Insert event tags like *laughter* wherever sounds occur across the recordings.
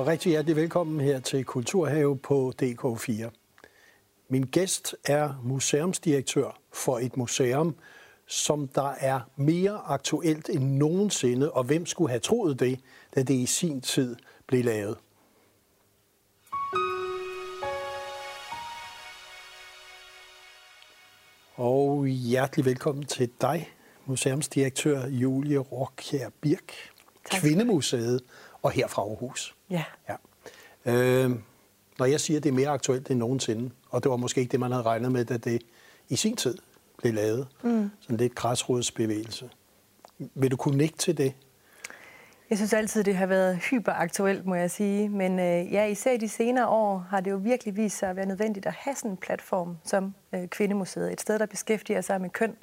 Og rigtig hjertelig velkommen her til Kulturhave på DK4. Min gæst er museumsdirektør for et museum, som der er mere aktuelt end nogensinde, og hvem skulle have troet det, da det i sin tid blev lavet. Og hjertelig velkommen til dig, museumsdirektør Julie Rockjær Birk, Kvindemuseet og her fra Aarhus. Ja. ja. Øh, når jeg siger, at det er mere aktuelt end nogensinde, og det var måske ikke det, man havde regnet med, da det i sin tid blev lavet, mm. sådan lidt græsrodsbevægelse. Vil du kunne nikke til det? Jeg synes altid, det har været hyperaktuelt, må jeg sige. Men øh, ja, især i de senere år har det jo virkelig vist sig at være nødvendigt at have sådan en platform som øh, Kvindemuseet. Et sted, der beskæftiger sig med køn,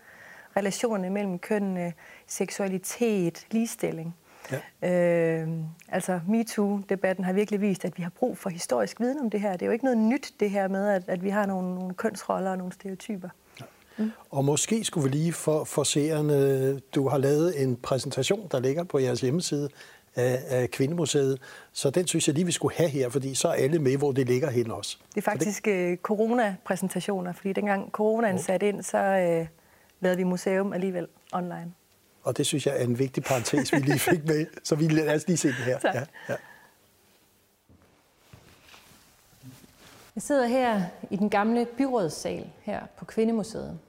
relationerne mellem køn, seksualitet, ligestilling. Ja. Øh, altså MeToo-debatten har virkelig vist, at vi har brug for historisk viden om det her. Det er jo ikke noget nyt, det her med, at, at vi har nogle, nogle kønsroller og nogle stereotyper. Mm. Og måske skulle vi lige for, for seerne, du har lavet en præsentation, der ligger på jeres hjemmeside af, af Kvindemuseet, så den synes jeg lige, vi skulle have her, fordi så er alle med, hvor det ligger hen også. Det er faktisk det... Øh, corona-præsentationer, fordi dengang coronaen okay. satte ind, så øh, lavede vi museum alligevel online. Og det synes jeg er en vigtig parentes, vi lige fik med. Så vi lad os lige se den her. Tak. Ja, ja. Jeg sidder her i den gamle byrådssal her på Kvindemuseet.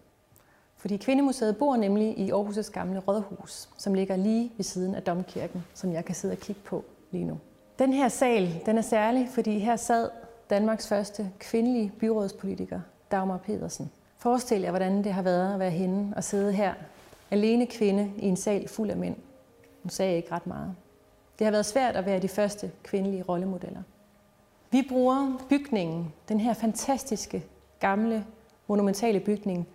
Fordi Kvindemuseet bor nemlig i Aarhus' gamle rådhus, som ligger lige ved siden af Domkirken, som jeg kan sidde og kigge på lige nu. Den her sal den er særlig, fordi her sad Danmarks første kvindelige byrådspolitiker, Dagmar Pedersen. Forestil jer, hvordan det har været at være hende og sidde her alene kvinde i en sal fuld af mænd. Hun sagde ikke ret meget. Det har været svært at være de første kvindelige rollemodeller. Vi bruger bygningen, den her fantastiske, gamle, monumentale bygning,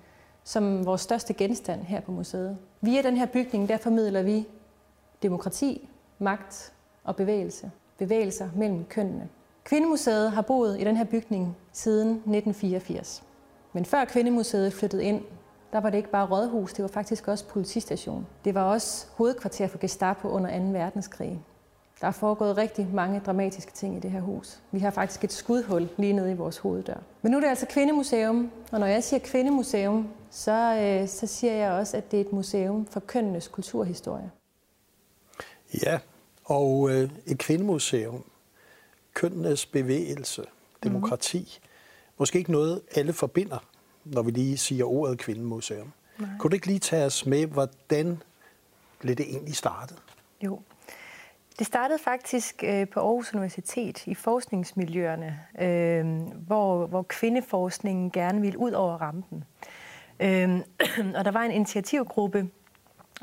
som vores største genstand her på museet. Via den her bygning, der formidler vi demokrati, magt og bevægelse. Bevægelser mellem kønnene. Kvindemuseet har boet i den her bygning siden 1984. Men før Kvindemuseet flyttede ind der var det ikke bare rådhus, det var faktisk også politistation. Det var også hovedkvarter for Gestapo under 2. verdenskrig. Der er foregået rigtig mange dramatiske ting i det her hus. Vi har faktisk et skudhul lige nede i vores hoveddør. Men nu er det altså kvindemuseum, og når jeg siger kvindemuseum, så, øh, så siger jeg også, at det er et museum for kønnenes kulturhistorie. Ja, og øh, et kvindemuseum, kønnenes bevægelse, demokrati, mm. måske ikke noget, alle forbinder når vi lige siger ordet kvindemuseum. Nej. Kunne du ikke lige tage os med, hvordan blev det egentlig startet? Jo. Det startede faktisk øh, på Aarhus Universitet i forskningsmiljøerne, øh, hvor, hvor kvindeforskningen gerne ville ud over rampen. Øh, *clears throat* og der var en initiativgruppe,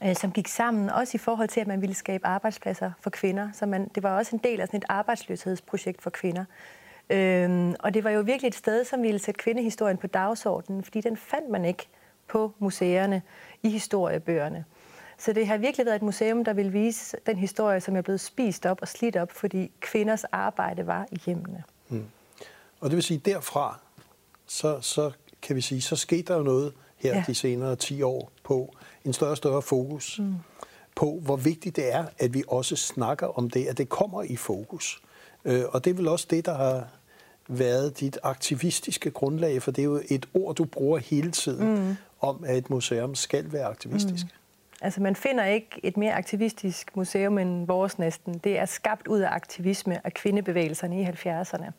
øh, som gik sammen, også i forhold til, at man ville skabe arbejdspladser for kvinder. Så man, det var også en del af sådan et arbejdsløshedsprojekt for kvinder. Øhm, og det var jo virkelig et sted, som ville sætte kvindehistorien på dagsordenen, fordi den fandt man ikke på museerne i historiebøgerne. Så det har virkelig været et museum, der vil vise den historie, som er blevet spist op og slidt op, fordi kvinders arbejde var i hjemmene. Mm. Og det vil sige, derfra, så, så kan vi sige, så skete der jo noget her ja. de senere 10 år på en større og større fokus mm. på, hvor vigtigt det er, at vi også snakker om det, at det kommer i fokus. Øh, og det er vel også det, der har, været dit aktivistiske grundlag? For det er jo et ord, du bruger hele tiden, mm. om at et museum skal være aktivistisk. Mm. Altså man finder ikke et mere aktivistisk museum end vores næsten. Det er skabt ud af aktivisme af kvindebevægelserne i 70'erne.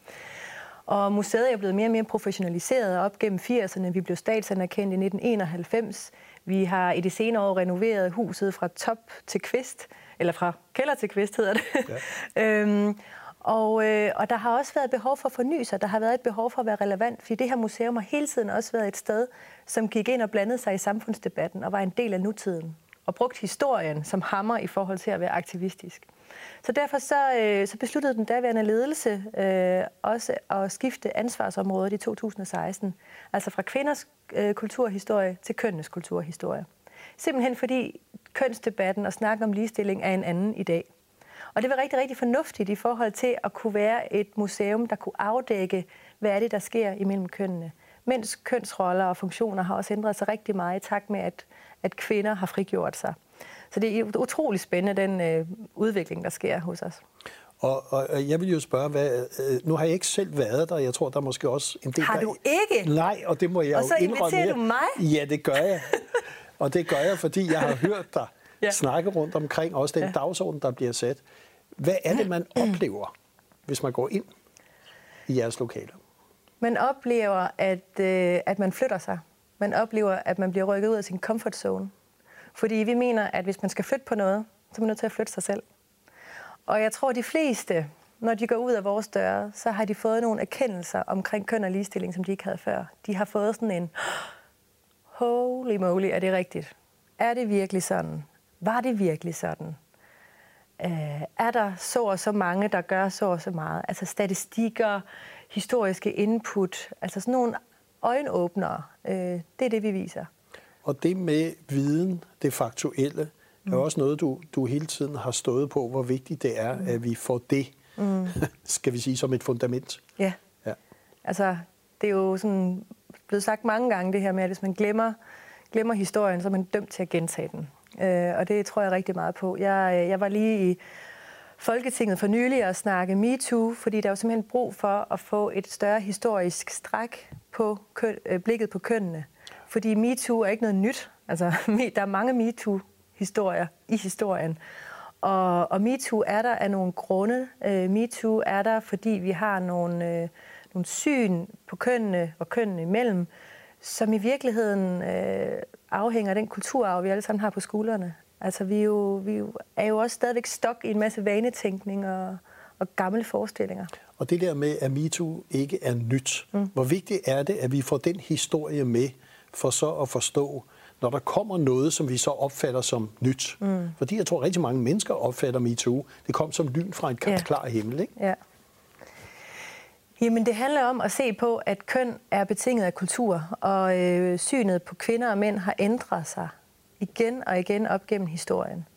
Og museet er blevet mere og mere professionaliseret op gennem 80'erne. Vi blev statsanerkendt i 1991. Vi har i de senere år renoveret huset fra top til kvist, eller fra kælder til kvist hedder det. Ja. *laughs* øhm, og, øh, og der har også været behov for fornyelse. Der har været et behov for at være relevant, fordi det her museum har hele tiden også været et sted, som gik ind og blandede sig i samfundsdebatten og var en del af nutiden. Og brugt historien som hammer i forhold til at være aktivistisk. Så derfor så, øh, så besluttede den daværende ledelse øh, også at skifte ansvarsområdet i 2016. Altså fra kvinders øh, kulturhistorie til kønnenes kulturhistorie. Simpelthen fordi kønsdebatten og snakken om ligestilling er en anden i dag. Og det var rigtig, rigtig fornuftigt i forhold til at kunne være et museum, der kunne afdække, hvad er det, der sker imellem kønnene. Mens kønsroller og funktioner har også ændret sig rigtig meget i takt med, at, at kvinder har frigjort sig. Så det er utrolig spændende, den øh, udvikling, der sker hos os. Og, og, jeg vil jo spørge, hvad, øh, nu har jeg ikke selv været der, jeg tror, der er måske også en del... Har du ikke? Nej, og det må jeg og jo indrømme. Og så inviterer du mig? Ja, det gør jeg. og det gør jeg, fordi jeg har hørt dig ja. snakke rundt omkring også den ja. dagsorden, der bliver sat. Hvad er det, man oplever, hvis man går ind i jeres lokaler? Man oplever, at, øh, at man flytter sig. Man oplever, at man bliver rykket ud af sin comfort zone. Fordi vi mener, at hvis man skal flytte på noget, så er man nødt til at flytte sig selv. Og jeg tror, at de fleste, når de går ud af vores døre, så har de fået nogle erkendelser omkring køn og ligestilling, som de ikke havde før. De har fået sådan en, holy moly, er det rigtigt? Er det virkelig sådan? Var det virkelig sådan? Øh, er der så og så mange, der gør så og så meget? Altså statistikker, historiske input, altså sådan nogle øjenåbnere. Øh, det er det, vi viser. Og det med viden, det faktuelle, mm. er også noget, du, du hele tiden har stået på, hvor vigtigt det er, mm. at vi får det, mm. *laughs* skal vi sige, som et fundament. Ja. ja. Altså, det er jo sådan blevet sagt mange gange, det her med, at hvis man glemmer, glemmer historien, så er man dømt til at gentage den. Øh, og det tror jeg rigtig meget på. Jeg, øh, jeg var lige i Folketinget for nylig at snakke MeToo, fordi der er jo simpelthen brug for at få et større historisk stræk på køn, øh, blikket på kønnene. Fordi MeToo er ikke noget nyt. Altså, *laughs* der er mange MeToo-historier i historien. Og, og MeToo er der af nogle grunde. Øh, MeToo er der, fordi vi har nogle, øh, nogle syn på kønnene og kønnene imellem, som i virkeligheden øh, afhænger af den kulturarv, vi alle sammen har på skuldrene. Altså, vi er jo, vi er jo også stadigvæk stok i en masse vanetænkning og, og gamle forestillinger. Og det der med, at MeToo ikke er nyt. Mm. Hvor vigtigt er det, at vi får den historie med, for så at forstå, når der kommer noget, som vi så opfatter som nyt. Mm. Fordi jeg tror, at rigtig mange mennesker opfatter MeToo. Det kom som lyn fra en ja. klar himmel, ikke? Ja. Jamen, det handler om at se på, at køn er betinget af kultur, og øh, synet på kvinder og mænd har ændret sig igen og igen op gennem historien.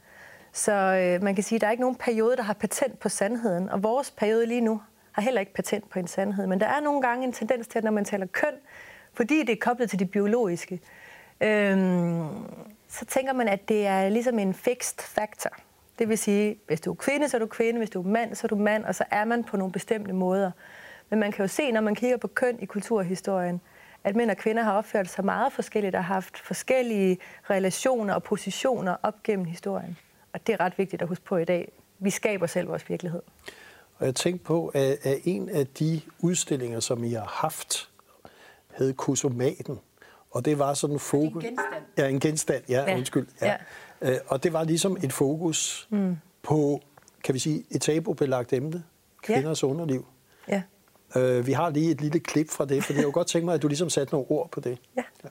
Så øh, man kan sige, at der er ikke nogen periode, der har patent på sandheden, og vores periode lige nu har heller ikke patent på en sandhed. Men der er nogle gange en tendens til, at når man taler køn, fordi det er koblet til det biologiske, øh, så tænker man, at det er ligesom en fixed factor. Det vil sige, hvis du er kvinde, så er du kvinde, hvis du er mand, så er du mand, og så er man på nogle bestemte måder. Men man kan jo se, når man kigger på køn i kulturhistorien, at mænd og kvinder har opført sig meget forskelligt og har haft forskellige relationer og positioner op gennem historien. Og det er ret vigtigt at huske på i dag. Vi skaber selv vores virkelighed. Og jeg tænkte på, at en af de udstillinger, som I har haft, hed Kusomaten. Og det var sådan en fokus... En genstand. Ja, en genstand, ja, ja. undskyld. Ja. Ja. Øh, og det var ligesom et fokus mm. på, kan vi sige, et tabubelagt emne. Kvinders ja. underliv. Øh, vi har lige et lille klip fra det, for jeg kunne godt tænke mig, at du ligesom satte nogle ord på det. Ja. ja.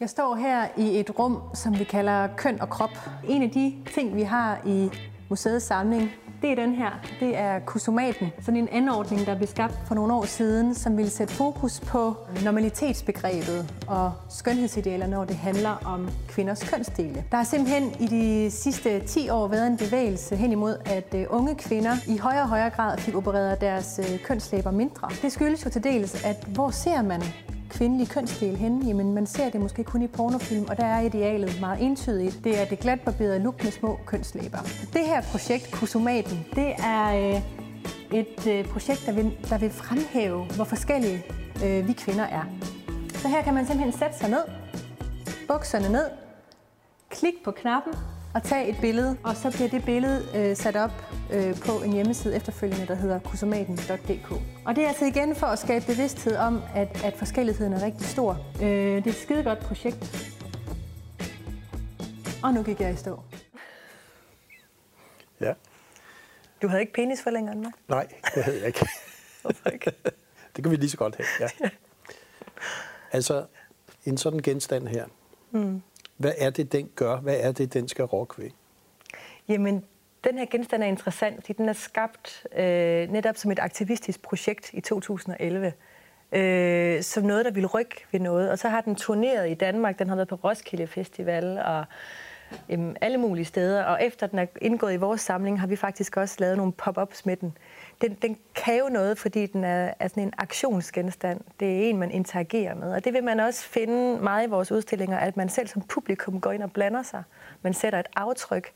Jeg står her i et rum, som vi kalder køn og krop. En af de ting, vi har i museets samling, det er den her. Det er kusomaten. Sådan en anordning, der blev skabt for nogle år siden, som ville sætte fokus på normalitetsbegrebet og skønhedsidealer, når det handler om kvinders kønsdele. Der har simpelthen i de sidste 10 år været en bevægelse hen imod, at øh, unge kvinder i højere og højere grad fik opereret deres øh, kønslæber mindre. Det skyldes jo til dels, at hvor ser man kvindelige kønsdel henne, Jamen, man ser det måske kun i pornofilm, og der er idealet meget entydigt. Det er det glatbarberede look med små kønslæber. Det her projekt, Kusumaten, det er øh, et øh, projekt, der vil, der vil fremhæve, hvor forskellige øh, vi kvinder er. Så her kan man simpelthen sætte sig ned, bukserne ned, klik på knappen, og tage et billede, og så bliver det billede øh, sat op øh, på en hjemmeside efterfølgende, der hedder kusomaten.dk. Og det er altså igen for at skabe bevidsthed om, at, at forskelligheden er rigtig stor. Øh, det er et skide godt projekt. Og nu gik jeg i stå. Ja. Du havde ikke penis for længere end mig? Nej, det havde jeg ikke. *laughs* Hvorfor ikke? *laughs* det kan vi lige så godt have, ja. *laughs* Altså, en sådan genstand her, mm. Hvad er det, den gør? Hvad er det, den skal rokke ved? Jamen, den her genstand er interessant, fordi den er skabt øh, netop som et aktivistisk projekt i 2011. Øh, som noget, der ville rykke ved noget. Og så har den turneret i Danmark. Den har været på Roskilde Festival og jamen, alle mulige steder. Og efter den er indgået i vores samling, har vi faktisk også lavet nogle pop-ups med den den, den kan jo noget, fordi den er, er sådan en aktionsgenstand. Det er en, man interagerer med. Og det vil man også finde meget i vores udstillinger, at man selv som publikum går ind og blander sig. Man sætter et aftryk.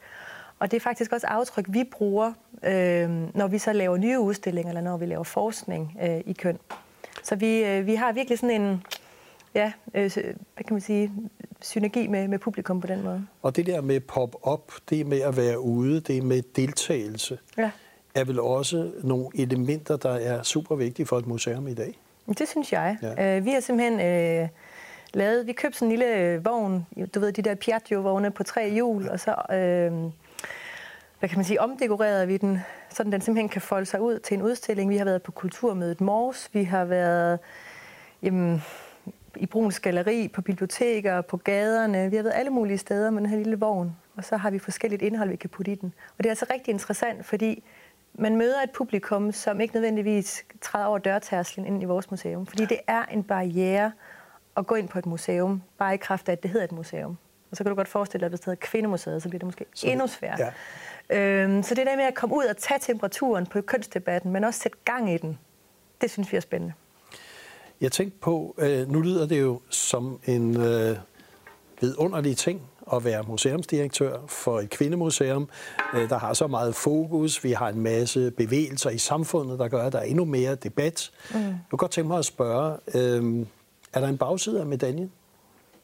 Og det er faktisk også aftryk, vi bruger, øh, når vi så laver nye udstillinger, eller når vi laver forskning øh, i køn. Så vi, øh, vi har virkelig sådan en, ja, øh, hvad kan man sige, synergi med, med publikum på den måde. Og det der med pop-up, det med at være ude, det med deltagelse, ja. er vel også nogle elementer, der er super vigtige for et museum i dag? Det synes jeg. Ja. Øh, vi har simpelthen øh, lavet, vi købte sådan en lille øh, vogn, du ved, de der Piaggio-vogne på tre hjul, og så, øh, hvad kan man sige, omdekorerede vi den, så den simpelthen kan folde sig ud til en udstilling. Vi har været på Kulturmødet Mors, vi har været jamen, i Bruns Galeri, på biblioteker, på gaderne. Vi har været alle mulige steder med den her lille vogn, og så har vi forskelligt indhold, vi kan putte i den. Og det er altså rigtig interessant, fordi man møder et publikum, som ikke nødvendigvis træder over dørtærsklen ind i vores museum. Fordi det er en barriere at gå ind på et museum, bare i kraft af, at det hedder et museum. Og så kan du godt forestille dig, at hvis det hedder Kvindemuseet, så bliver det måske så endnu sværere. Ja. Øhm, så det der med at komme ud og tage temperaturen på kønsdebatten, men også sætte gang i den, det synes vi er spændende. Jeg tænkte på, øh, nu lyder det jo som en øh, vidunderlig ting at være museumsdirektør for et kvindemuseum, øh, der har så meget fokus. Vi har en masse bevægelser i samfundet, der gør, at der er endnu mere debat. Mm. Jeg kunne godt tænke mig at spørge, øh, er der en bagside af medaljen?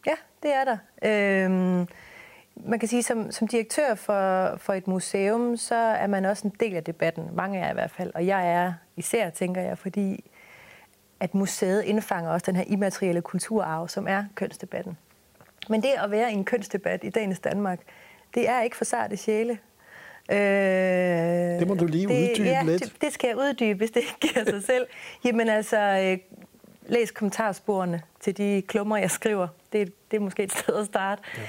Ja, det er der. Øh, man kan sige, som, som direktør for, for et museum, så er man også en del af debatten. Mange er i hvert fald, og jeg er især, tænker jeg, fordi at museet indfanger også den her immaterielle kulturarv, som er kønsdebatten. Men det at være i en kønsdebat i dagens Danmark, det er ikke for sarte sjæle. Øh, det må du lige det, uddybe ja, lidt. Det, det skal jeg uddybe, hvis det ikke giver sig selv. Jamen altså, øh, læs kommentarsporene til de klummer, jeg skriver. Det, det er måske et sted at starte. Ja.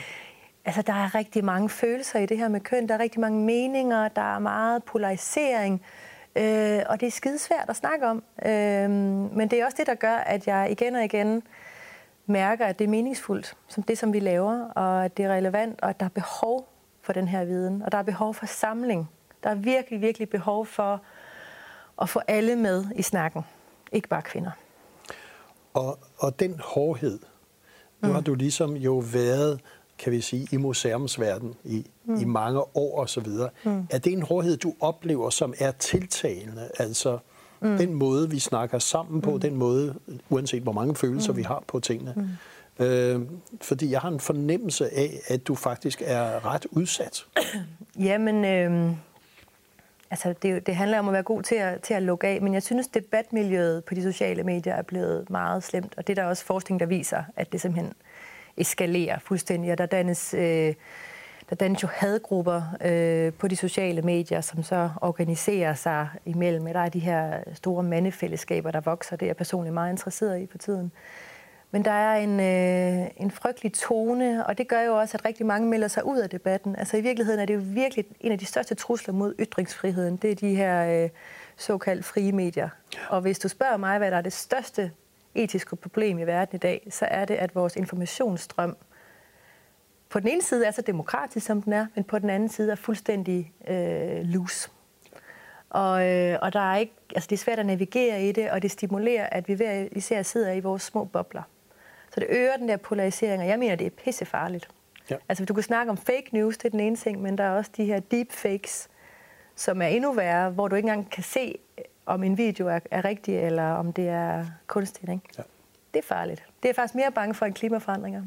Altså, der er rigtig mange følelser i det her med køn. Der er rigtig mange meninger. Der er meget polarisering. Øh, og det er skidesvært at snakke om. Øh, men det er også det, der gør, at jeg igen og igen mærker, at det er meningsfuldt, som det, som vi laver, og at det er relevant, og at der er behov for den her viden, og der er behov for samling. Der er virkelig, virkelig behov for at få alle med i snakken, ikke bare kvinder. Og, og den hårdhed, nu mm. har du ligesom jo været kan vi sige, i museumsverdenen i, mm. i mange år og så videre. Mm. Er det en hårdhed, du oplever, som er tiltalende? Altså mm. den måde, vi snakker sammen på, mm. den måde, uanset hvor mange følelser mm. vi har på tingene. Mm. Øh, fordi jeg har en fornemmelse af, at du faktisk er ret udsat. *clears throat* Jamen, øh, altså det, det handler om at være god til at, til at lukke af, men jeg synes, debatmiljøet på de sociale medier er blevet meget slemt, og det er der også forskning, der viser, at det simpelthen eskalerer fuldstændig, og der dannes, øh, der dannes jo hadgrupper øh, på de sociale medier, som så organiserer sig imellem. Der er de her store mandefællesskaber, der vokser. Det er jeg personligt meget interesseret i for tiden. Men der er en, øh, en frygtelig tone, og det gør jo også, at rigtig mange melder sig ud af debatten. Altså i virkeligheden er det jo virkelig en af de største trusler mod ytringsfriheden. Det er de her øh, såkaldt frie medier. Og hvis du spørger mig, hvad der er det største etiske problem i verden i dag, så er det, at vores informationsstrøm på den ene side er så demokratisk, som den er, men på den anden side er fuldstændig øh, loose. Og, øh, og der er ikke, altså det er svært at navigere i det, og det stimulerer, at vi hver især sidder i vores små bobler. Så det øger den der polarisering, og jeg mener, det er pissefarligt. Ja. Altså, du kan snakke om fake news, det er den ene ting, men der er også de her deepfakes, som er endnu værre, hvor du ikke engang kan se, om en video er, er rigtig, eller om det er kunstigt. Ikke? Ja. Det er farligt. Det er faktisk mere bange for en klimaforandringer.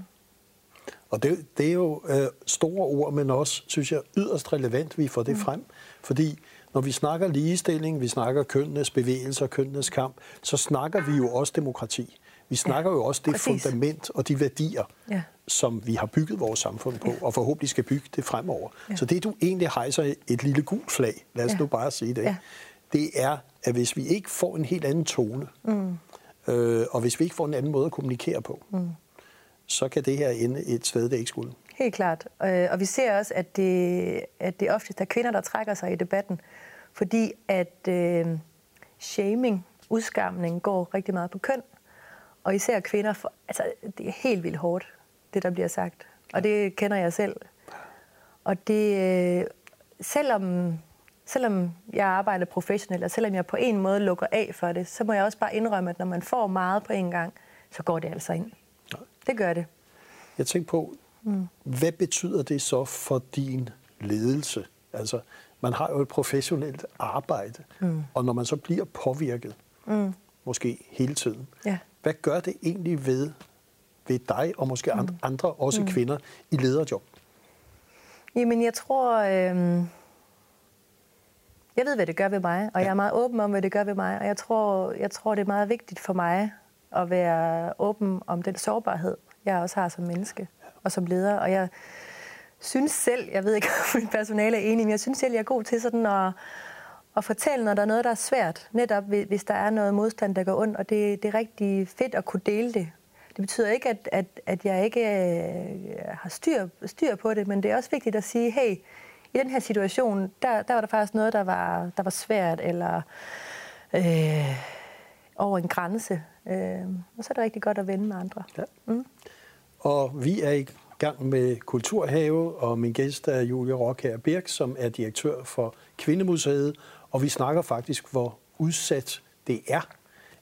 Og det, det er jo øh, store ord, men også, synes jeg, yderst relevant, vi får det mm. frem. Fordi når vi snakker ligestilling, vi snakker kønnenes bevægelser, kønnenes kamp, så snakker vi jo også demokrati. Vi snakker ja, jo også det præcis. fundament og de værdier, ja. som vi har bygget vores samfund på, ja. og forhåbentlig skal bygge det fremover. Ja. Så det, du egentlig hejser et lille gult flag, lad os ja. nu bare sige det, ja. det er, at hvis vi ikke får en helt anden tone, mm. øh, og hvis vi ikke får en anden måde at kommunikere på, mm. så kan det her ende et sted, det ikke skulle. Helt klart. Øh, og vi ser også, at det, at det oftest er kvinder, der trækker sig i debatten, fordi at øh, shaming, udskamning, går rigtig meget på køn. Og især kvinder, for, altså det er helt vildt hårdt, det der bliver sagt. Og det kender jeg selv. Og det, øh, selvom selvom jeg arbejder professionelt, og selvom jeg på en måde lukker af for det, så må jeg også bare indrømme, at når man får meget på en gang, så går det altså ind. Nej. Det gør det. Jeg tænker på, mm. hvad betyder det så for din ledelse Altså, man har jo et professionelt arbejde, mm. og når man så bliver påvirket, mm. måske hele tiden, ja. hvad gør det egentlig ved, ved dig og måske mm. andre, også mm. kvinder, i lederjob? Jamen, jeg tror... Øh... Jeg ved, hvad det gør ved mig, og ja. jeg er meget åben om, hvad det gør ved mig. Og jeg tror, jeg tror, det er meget vigtigt for mig at være åben om den sårbarhed, jeg også har som menneske og som leder. Og jeg synes selv, jeg ved ikke, *laughs* om min personale er enig, men jeg synes selv, jeg er god til sådan at, at fortælle, når der er noget, der er svært. Netop hvis der er noget modstand, der går ondt, og det, det er rigtig fedt at kunne dele det. Det betyder ikke, at, at, at jeg ikke øh, har styr, styr på det, men det er også vigtigt at sige, hey, i den her situation, der, der var der faktisk noget, der var, der var svært, eller øh, over en grænse. Øh, og så er det rigtig godt at vende med andre. Ja. Mm. Og vi er i gang med Kulturhave, og min gæst er Julia Rockher Birk, som er direktør for Kvindemuseet, og vi snakker faktisk, hvor udsat det er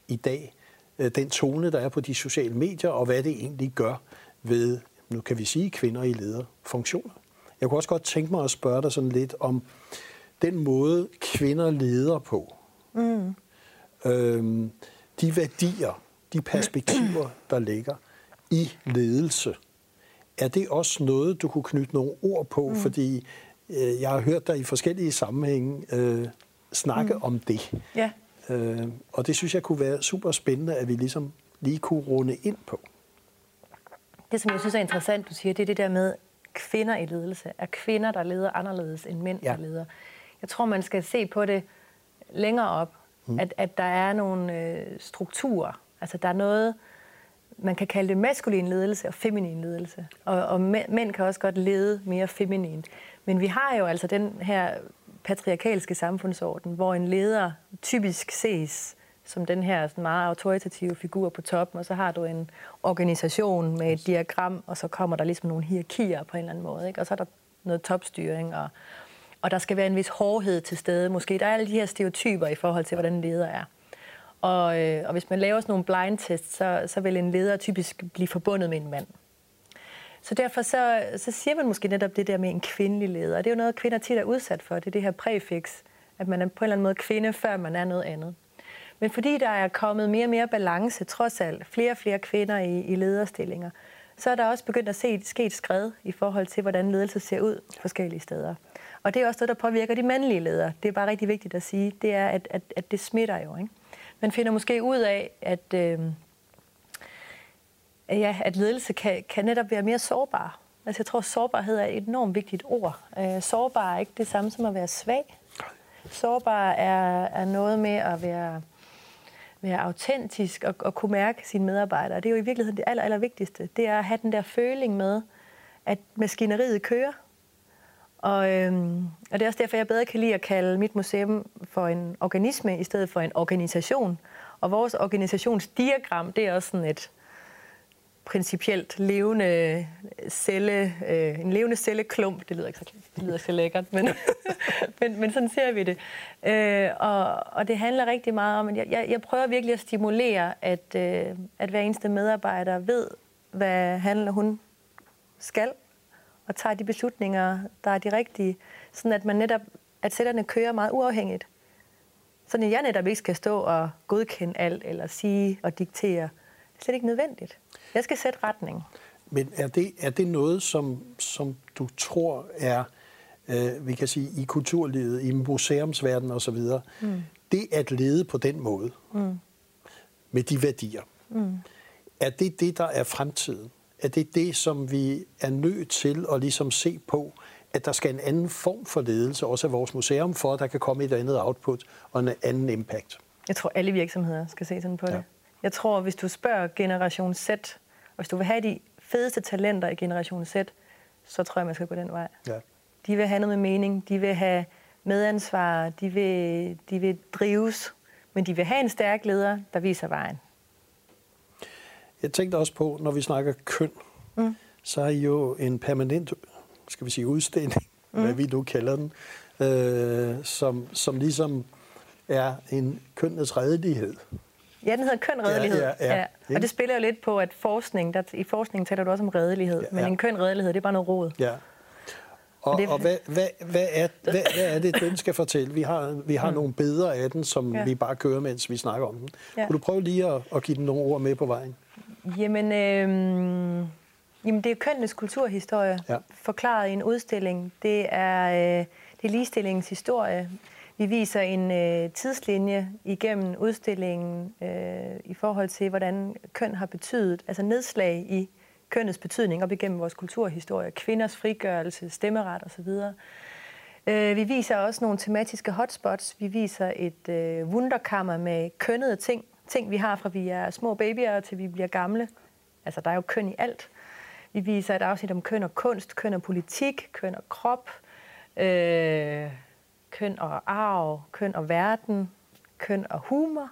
i dag, øh, den tone, der er på de sociale medier, og hvad det egentlig gør ved, nu kan vi sige, kvinder i lederfunktioner. Jeg kunne også godt tænke mig at spørge dig sådan lidt om den måde, kvinder leder på. Mm. Øhm, de værdier, de perspektiver, der ligger i ledelse. Er det også noget, du kunne knytte nogle ord på? Mm. Fordi øh, jeg har hørt dig i forskellige sammenhænge øh, snakke mm. om det. Ja. Øh, og det synes jeg kunne være super spændende, at vi ligesom lige kunne runde ind på. Det, som jeg synes er interessant, du siger, det er det der med kvinder i ledelse. Er kvinder, der leder anderledes end mænd, ja. der leder. Jeg tror, man skal se på det længere op, mm. at, at der er nogle øh, strukturer. Altså, der er noget, man kan kalde det maskulin ledelse og feminin ledelse. Og, og mænd kan også godt lede mere feminin. Men vi har jo altså den her patriarkalske samfundsorden, hvor en leder typisk ses som den her sådan meget autoritative figur på toppen, og så har du en organisation med et diagram, og så kommer der ligesom nogle hierarkier på en eller anden måde, ikke? og så er der noget topstyring, og, og der skal være en vis hårdhed til stede. Måske der er alle de her stereotyper i forhold til, hvordan en leder er. Og, øh, og hvis man laver sådan nogle blind tests, så, så vil en leder typisk blive forbundet med en mand. Så derfor så, så siger man måske netop det der med en kvindelig leder. Og det er jo noget, kvinder tit er udsat for. Det er det her præfix, at man er på en eller anden måde kvinde, før man er noget andet. Men fordi der er kommet mere og mere balance, trods alt, flere og flere kvinder i, i lederstillinger, så er der også begyndt at se, ske et skred i forhold til, hvordan ledelse ser ud forskellige steder. Og det er også noget, der påvirker de mandlige ledere. Det er bare rigtig vigtigt at sige. Det er, at, at, at det smitter jo. Ikke? Man finder måske ud af, at, øh, ja, at ledelse kan, kan netop være mere sårbar. Altså jeg tror, sårbarhed er et enormt vigtigt ord. Øh, sårbar er ikke det samme som at være svag. Sårbar er, er noget med at være være autentisk og, og kunne mærke sine medarbejdere. Det er jo i virkeligheden det aller, aller vigtigste. Det er at have den der føling med, at maskineriet kører. Og, øhm, og det er også derfor, jeg bedre kan lide at kalde mit museum for en organisme i stedet for en organisation. Og vores organisationsdiagram, det er også sådan et, principielt levende celle, øh, en levende celleklump. Det lyder ikke så, det lyder så lækkert, men, *laughs* men, men sådan ser vi det. Øh, og, og det handler rigtig meget om, at jeg, jeg, jeg prøver virkelig at stimulere, at, øh, at hver eneste medarbejder ved, hvad han eller hun skal, og tager de beslutninger, der er de rigtige, sådan at man netop, at sætterne kører meget uafhængigt. Sådan at jeg netop ikke skal stå og godkende alt, eller sige og diktere. Det er slet ikke nødvendigt. Jeg skal sætte retning. Men er det, er det noget, som, som du tror er, øh, vi kan sige, i kulturlivet, i museumsverdenen osv., mm. det at lede på den måde, mm. med de værdier, mm. er det det, der er fremtiden? Er det det, som vi er nødt til at ligesom se på, at der skal en anden form for ledelse, også af vores museum, for at der kan komme et andet output og en anden impact? Jeg tror, alle virksomheder skal se sådan på ja. det. Jeg tror, hvis du spørger generation Z, og hvis du vil have de fedeste talenter i generation Z, så tror jeg, man skal gå den vej. Ja. De vil have noget med mening, de vil have medansvar, de vil, de vil drives, men de vil have en stærk leder, der viser vejen. Jeg tænkte også på, når vi snakker køn, mm. så er I jo en permanent, skal vi sige, udstilling, mm. hvad vi nu kalder den, øh, som, som ligesom er en kønnes redelighed. Ja, den hedder køn redelighed. Ja, ja, ja. ja. Og det spiller jo lidt på, at forskning, der, i forskningen taler du også om redelighed, ja, ja. men en køn redelighed, det er bare noget råd. Ja. Og, det... og hvad, hvad, hvad, er, hvad, hvad er det, den skal fortælle? Vi har, vi har mm. nogle bedre af den, som ja. vi bare kører, mens vi snakker om den. Ja. Kunne du prøve lige at, at give den nogle ord med på vejen? Jamen, øh, jamen det er kønnenes kulturhistorie, ja. forklaret i en udstilling. Det er, øh, det er ligestillingens historie. Vi viser en øh, tidslinje igennem udstillingen øh, i forhold til, hvordan køn har betydet, altså nedslag i kønnets betydning op igennem vores kulturhistorie, kvinders frigørelse, stemmeret osv. Øh, vi viser også nogle tematiske hotspots. Vi viser et øh, wunderkammer med kønnede ting. Ting, vi har fra vi er små babyer til vi bliver gamle. Altså, der er jo køn i alt. Vi viser et afsnit om køn og kunst, køn og politik, køn og krop, øh, køn og arv, køn og verden, køn og humor.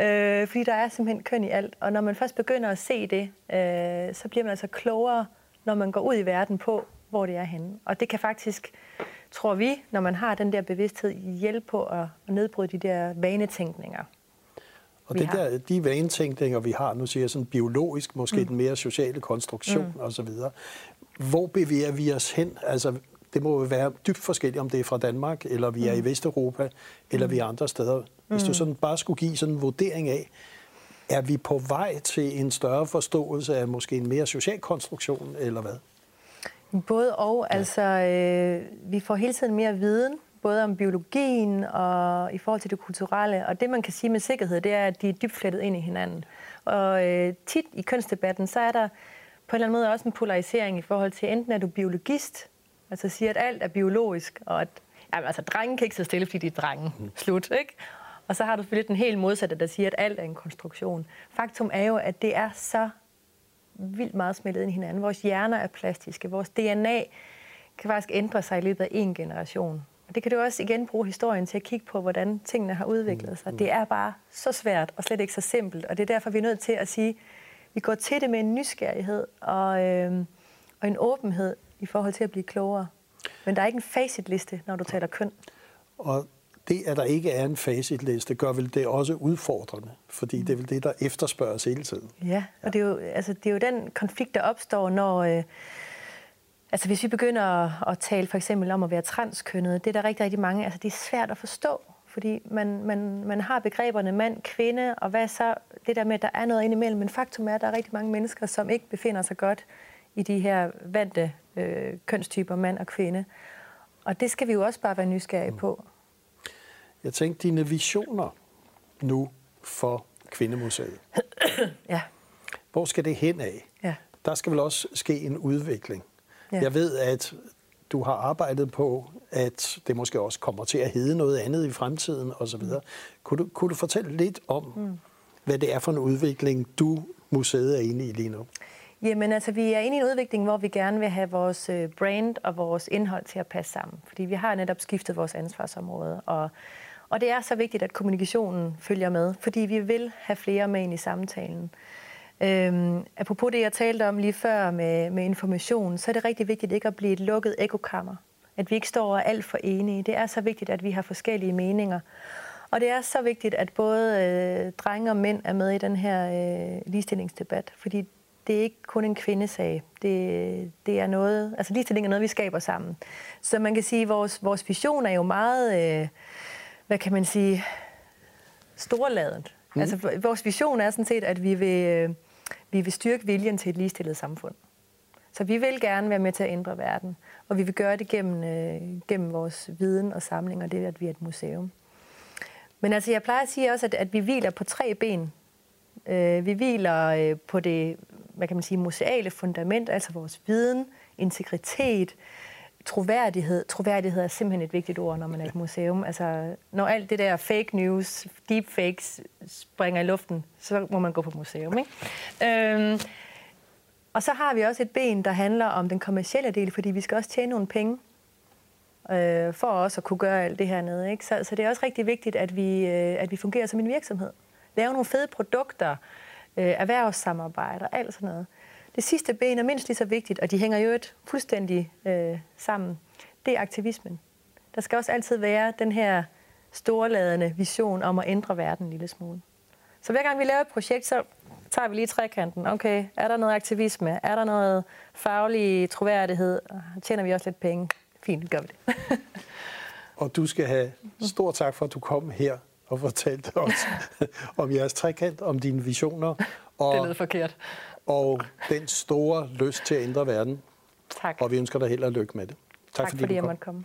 Øh, fordi der er simpelthen køn i alt. Og når man først begynder at se det, øh, så bliver man altså klogere, når man går ud i verden på, hvor det er henne. Og det kan faktisk, tror vi, når man har den der bevidsthed, hjælpe på at, at nedbryde de der vanetænkninger. Og det der, de vanetænkninger, vi har, nu siger jeg sådan biologisk, måske mm. den mere sociale konstruktion mm. osv., hvor bevæger vi os hen? Altså, det må jo være dybt forskelligt, om det er fra Danmark, eller vi er mm. i Vesteuropa, eller mm. vi er andre steder. Hvis mm. du sådan bare skulle give sådan en vurdering af, er vi på vej til en større forståelse af måske en mere social konstruktion, eller hvad? Både og. Ja. Altså, øh, vi får hele tiden mere viden, både om biologien og i forhold til det kulturelle. Og det, man kan sige med sikkerhed, det er, at de er dybt flettet ind i hinanden. Og øh, tit i kønsdebatten, så er der på en eller anden måde også en polarisering i forhold til, enten er du biologist, altså siger, at alt er biologisk, og at jamen, altså, drenge kan ikke sidde stille, fordi de er drenge. Mm. Slut, ikke? Og så har du selvfølgelig den helt modsatte, der siger, at alt er en konstruktion. Faktum er jo, at det er så vildt meget smeltet ind i hinanden. Vores hjerner er plastiske. Vores DNA kan faktisk ændre sig i løbet af en generation. Og det kan du også igen bruge historien til at kigge på, hvordan tingene har udviklet sig. Det er bare så svært og slet ikke så simpelt. Og det er derfor, vi er nødt til at sige, at vi går til det med en nysgerrighed og, øh, og en åbenhed i forhold til at blive klogere. Men der er ikke en facitliste, når du taler køn. Og det, at der ikke er en facitliste, gør vel det også udfordrende, fordi det er vel det, der efterspørges hele tiden. Ja, og det er jo, altså, det er jo den konflikt, der opstår, når... Øh, altså hvis vi begynder at, at tale for eksempel om at være transkønnet, det er der rigtig, rigtig mange... Altså det er svært at forstå, fordi man, man, man har begreberne mand, kvinde, og hvad så det der med, at der er noget indimellem. Men faktum er, at der er rigtig mange mennesker, som ikke befinder sig godt i de her vante øh, kønstyper, mand og kvinde. Og det skal vi jo også bare være nysgerrige på. Jeg tænkte, dine visioner nu for Kvindemuseet. *coughs* ja. Hvor skal det hen af? Ja. Der skal vel også ske en udvikling. Ja. Jeg ved, at du har arbejdet på, at det måske også kommer til at hedde noget andet i fremtiden osv. Mm. Kunne, du, kunne du fortælle lidt om, mm. hvad det er for en udvikling, du museet er inde i lige nu? Jamen altså, vi er inde i en udvikling, hvor vi gerne vil have vores øh, brand og vores indhold til at passe sammen. Fordi vi har netop skiftet vores ansvarsområde, og og det er så vigtigt, at kommunikationen følger med, fordi vi vil have flere med ind i samtalen. Øhm, apropos det, jeg talte om lige før med, med information, så er det rigtig vigtigt ikke at blive et lukket ekokammer. At vi ikke står og er alt for enige. Det er så vigtigt, at vi har forskellige meninger. Og det er så vigtigt, at både øh, drenge og mænd er med i den her øh, ligestillingsdebat, fordi det er ikke kun en kvindesag. Det, det er noget, altså ligestilling er noget, vi skaber sammen. Så man kan sige, at vores, vores vision er jo meget... Øh, hvad kan man sige, storladet. Mm. Altså, vores vision er sådan set, at vi vil, øh, vi vil styrke viljen til et ligestillet samfund. Så vi vil gerne være med til at ændre verden, og vi vil gøre det gennem, øh, gennem vores viden og samling, og det at vi er et museum. Men altså, jeg plejer at sige også, at, at vi hviler på tre ben. Øh, vi hviler øh, på det, hvad kan man sige, museale fundament, altså vores viden, integritet, troværdighed. Troværdighed er simpelthen et vigtigt ord, når man er et museum. Altså, når alt det der fake news, deepfakes springer i luften, så må man gå på museum. Ikke? Øhm, og så har vi også et ben, der handler om den kommercielle del, fordi vi skal også tjene nogle penge øh, for os at kunne gøre alt det her nede. Ikke? Så, så det er også rigtig vigtigt, at vi, øh, at vi fungerer som en virksomhed. Lave nogle fede produkter, øh, erhvervssamarbejder, alt sådan noget. Det sidste ben er mindst lige så vigtigt, og de hænger jo et fuldstændig øh, sammen. Det er aktivismen. Der skal også altid være den her storladende vision om at ændre verden en lille smule. Så hver gang vi laver et projekt, så tager vi lige trekanten. Okay, er der noget aktivisme? Er der noget faglig troværdighed? Tjener vi også lidt penge? Fint, gør vi det. *laughs* og du skal have stor tak for, at du kom her og fortalte os *laughs* om jeres trekant, om dine visioner. Og, det lød forkert. Og den store lyst til at ændre verden. Tak. Og vi ønsker dig held og lykke med det. Tak, tak fordi, fordi jeg måtte komme.